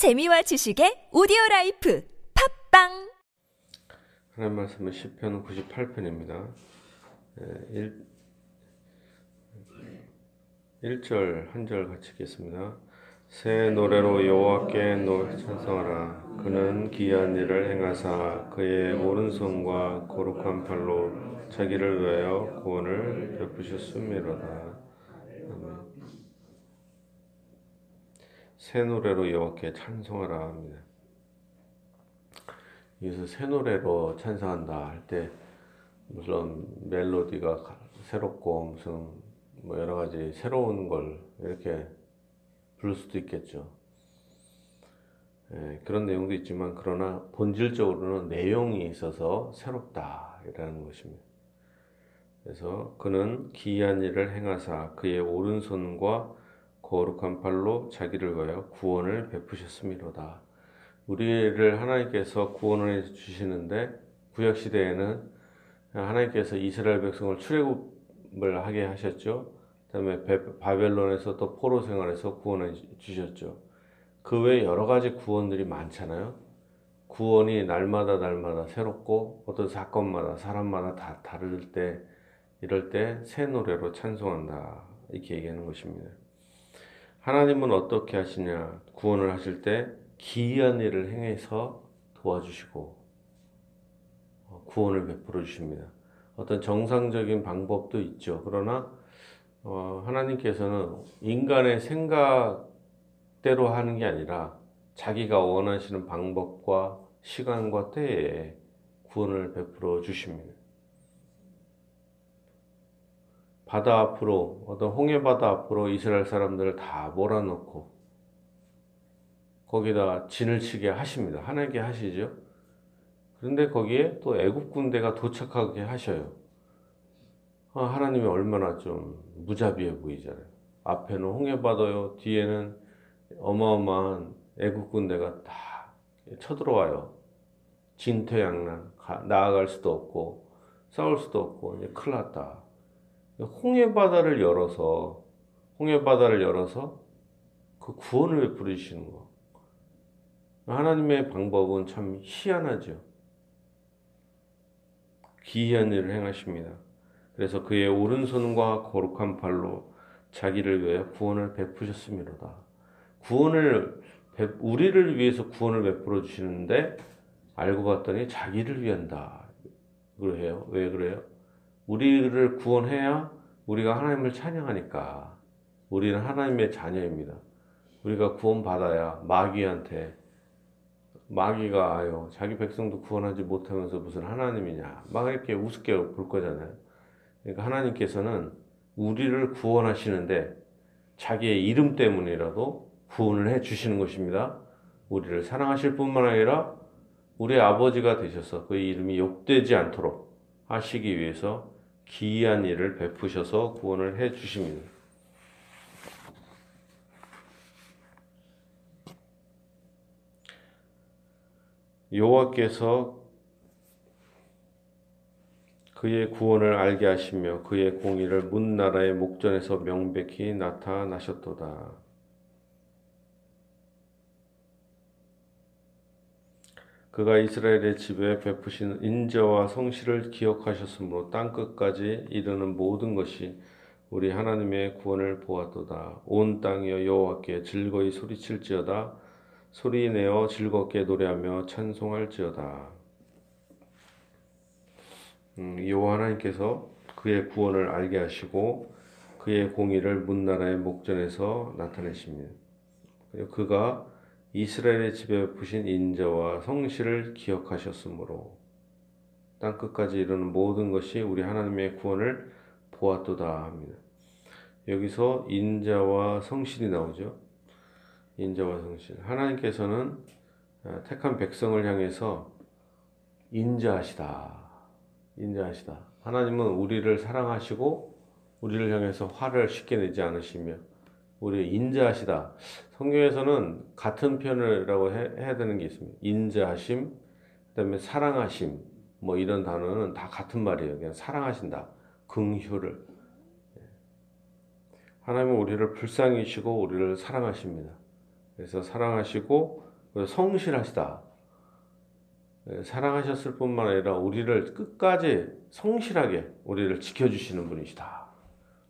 재미와 지식의 오디오 life 팟빵 하나님 말씀은 시편 98편입니다. 1, 1절 한 절 같이 읽겠습니다. 새 노래로 여호와께 노 찬송하라. 그는 기이한 일을 행하사 그의 오른손과 거룩한 팔로 자기를 위하여 구원을 베푸셨음이로다. 아멘. 새 노래로 여호와께 찬송하라 합니다. 여기서 새 노래로 찬송한다 할때 물론 멜로디가 새롭고 무슨 뭐 여러 가지 새로운 걸 이렇게 부를 수도 있겠죠. 예, 그런 내용도 있지만 그러나 본질적으로는 내용이 있어서 새롭다라는 것입니다. 그래서 그는 기이한 일을 행하사 그의 오른손과 거룩한 팔로 자기를 위하여 구원을 베푸셨음이로다. 우리를 하나님께서 구원을 해 주시는데 구약 시대에는 하나님께서 이스라엘 백성을 출애굽을 하게 하셨죠. 그다음에 바벨론에서 또 포로 생활에서 구원해 주셨죠. 그 외에 여러 가지 구원들이 많잖아요. 구원이 날마다 날마다 새롭고 어떤 사건마다 사람마다 다 다를 때 이럴 때 새 노래로 찬송한다 이렇게 얘기하는 것입니다. 하나님은 어떻게 하시냐? 구원을 하실 때 기이한 일을 행해서 도와주시고 어, 구원을 베풀어 주십니다. 어떤 정상적인 방법도 있죠. 그러나 어, 하나님께서는 인간의 생각대로 하는 게 아니라 자기가 원하시는 방법과 시간과 때에 구원을 베풀어 주십니다. 바다 앞으로 어떤 홍해 바다 앞으로 이스라엘 사람들을 다 몰아넣고 거기다 진을 치게 하십니다. 하나님께 하시죠. 그런데 거기에 또 애국 군대가 도착하게 하셔요. 아, 하나님이 얼마나 좀 무자비해 보이잖아요. 앞에는 홍해 바다요, 뒤에는 어마어마한 애국 군대가 다 쳐들어와요. 진퇴양난, 나아갈 수도 없고 싸울 수도 없고 이제 큰일 났다. 홍해 바다를 열어서 홍해 바다를 열어서 그 구원을 베풀으시는 거. 하나님의 방법은 참 희한하죠. 기이한 일을 행하십니다. 그래서 그의 오른손과 거룩한 팔로 자기를 위해 구원을 베푸셨음이로다. 구원을 우리를 위해서 구원을 베풀어 주시는데 알고 봤더니 자기를 위한다. 그래요. 왜 그래요? 우리를 구원해야 우리가 하나님을 찬양하니까 우리는 하나님의 자녀입니다. 우리가 구원받아야 마귀한테 마귀가 아유 자기 백성도 구원하지 못하면서 무슨 하나님이냐 막 이렇게 우습게 볼 거잖아요. 그러니까 하나님께서는 우리를 구원하시는데 자기의 이름 때문이라도 구원을 해 주시는 것입니다. 우리를 사랑하실 뿐만 아니라 우리 아버지가 되셔서 그 이름이 욕되지 않도록 하시기 위해서 기이한 일을 베푸셔서 구원을 해 주십니다. 여호와께서 그의 구원을 알게 하시며 그의 공의를 문 나라의 목전에서 명백히 나타나셨도다. 그가 이스라엘의 집에 베푸신 인자와 성실을 기억하셨으므로 땅 끝까지 이르는 모든 것이 우리 하나님의 구원을 보았도다. 온 땅이여 여호와께 즐거이 소리칠지어다. 소리내어 즐겁게 노래하며 찬송할지어다. 음, 여호와 하나님께서 그의 구원을 알게 하시고 그의 공의를 문나라의 목전에서 나타내십니다. 그가 이스라엘의 집에 푸신 인자와 성실을 기억하셨으므로 땅 끝까지 이르는 모든 것이 우리 하나님의 구원을 보았도다 합니다. 여기서 인자와 성실이 나오죠. 인자와 성실. 하나님께서는 아, 택한 백성을 향해서 인자하시다. 인자하시다. 하나님은 우리를 사랑하시고 우리를 향해서 화를 쉽게 내지 않으시며 우리 인자하시다. 성경에서는 같은 표현이라고 해야 되는 게 있습니다. 인자하심, 그다음에 사랑하심, 뭐 이런 단어는 다 같은 말이에요. 그냥 사랑하신다. 긍휼을. 하나님은 우리를 불쌍히시고 우리를 사랑하십니다. 그래서 사랑하시고 성실하시다. 예, 사랑하셨을 뿐만 아니라 우리를 끝까지 성실하게 우리를 지켜주시는 분이시다.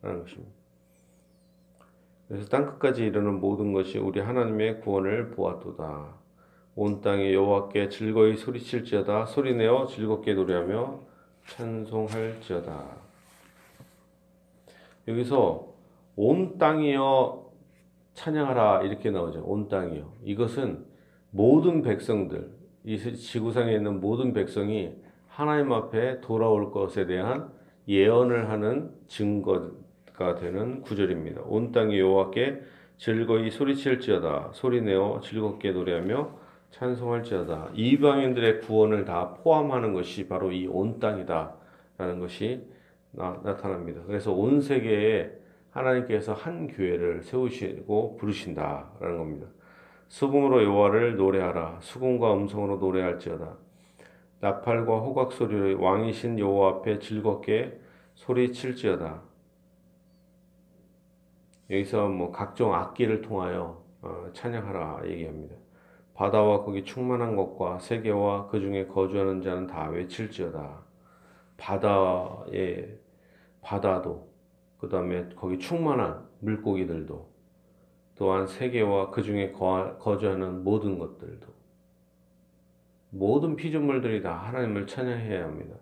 라는 것입니다. 그래서 땅 끝까지 이르는 모든 것이 우리 하나님의 구원을 보았도다. 온 땅이 여호와께 즐거이 소리칠지어다 소리내어 즐겁게 노래하며 찬송할지어다. 여기서 온 땅이여 찬양하라 이렇게 나오죠. 온 땅이요. 이것은 모든 백성들, 이 지구상에 있는 모든 백성이 하나님 앞에 돌아올 것에 대한 예언을 하는 증거 가 되는 구절입니다. 온 땅이 여호와께 즐거이 소리칠지어다. 소리내어 즐겁게 노래하며 찬송할지어다. 이방인들의 구원을 다 포함하는 것이 바로 이 온 땅이다라는 것이 나, 타납니다. 그래서 온 세계에 하나님께서 한 교회를 세우시고 부르신다라는 겁니다. 수금으로 여호와를 노래하라. 수금과 음성으로 노래할지어다. 나팔과 호각 소리로 왕이신 여호와 앞에 즐겁게 소리칠지어다 여기서 뭐 각종 악기를 통하여 어, 찬양하라 얘기합니다. 바다와 거기 충만한 것과 세계와 그 중에 거주하는 자는 다 외칠지어다. 바다의 바다도 그 다음에 거기 충만한 물고기들도 또한 세계와 그 중에 거주하는 모든 것들도 모든 피조물들이 다 하나님을 찬양해야 합니다.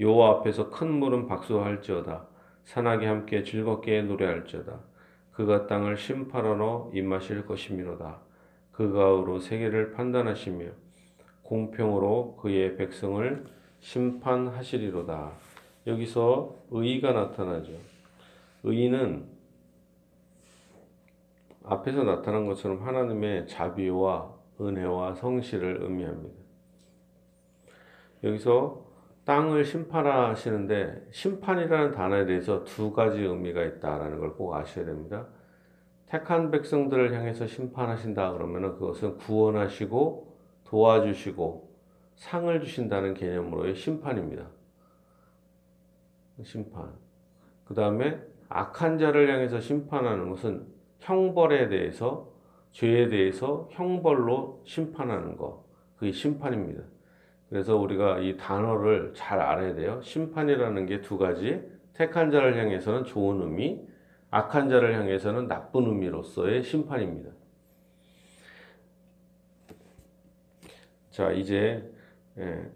여호와 앞에서 큰 물은 박수할지어다. 산악이 함께 즐겁게 노래할지어다. 그가 땅을 심판하러 입마실 것이미로다. 그 가으로 세계를 판단하시며 공평으로 그의 백성을 심판하시리로다. 여기서 의가 나타나죠. 의는 앞에서 나타난 것처럼 하나님의 자비와 은혜와 성실을 의미합니다. 여기서 땅을 심판하시는데 심판이라는 단어에 대해서 두 가지 의미가 있다라는 걸 꼭 아셔야 됩니다. 택한 백성들을 향해서 심판하신다 그러면 그것은 구원하시고 도와주시고 상을 주신다는 개념으로의 심판입니다. 심판. 그 다음에 악한 자를 향해서 심판하는 것은 형벌에 대해서 죄에 대해서 형벌로 심판하는 것. 그게 심판입니다. 그래서 우리가 이 단어를 잘 알아야 돼요. 심판이라는 게 두 가지. 택한 자를 향해서는 좋은 의미, 악한 자를 향해서는 나쁜 의미로서의 심판입니다. 자, 이제 예.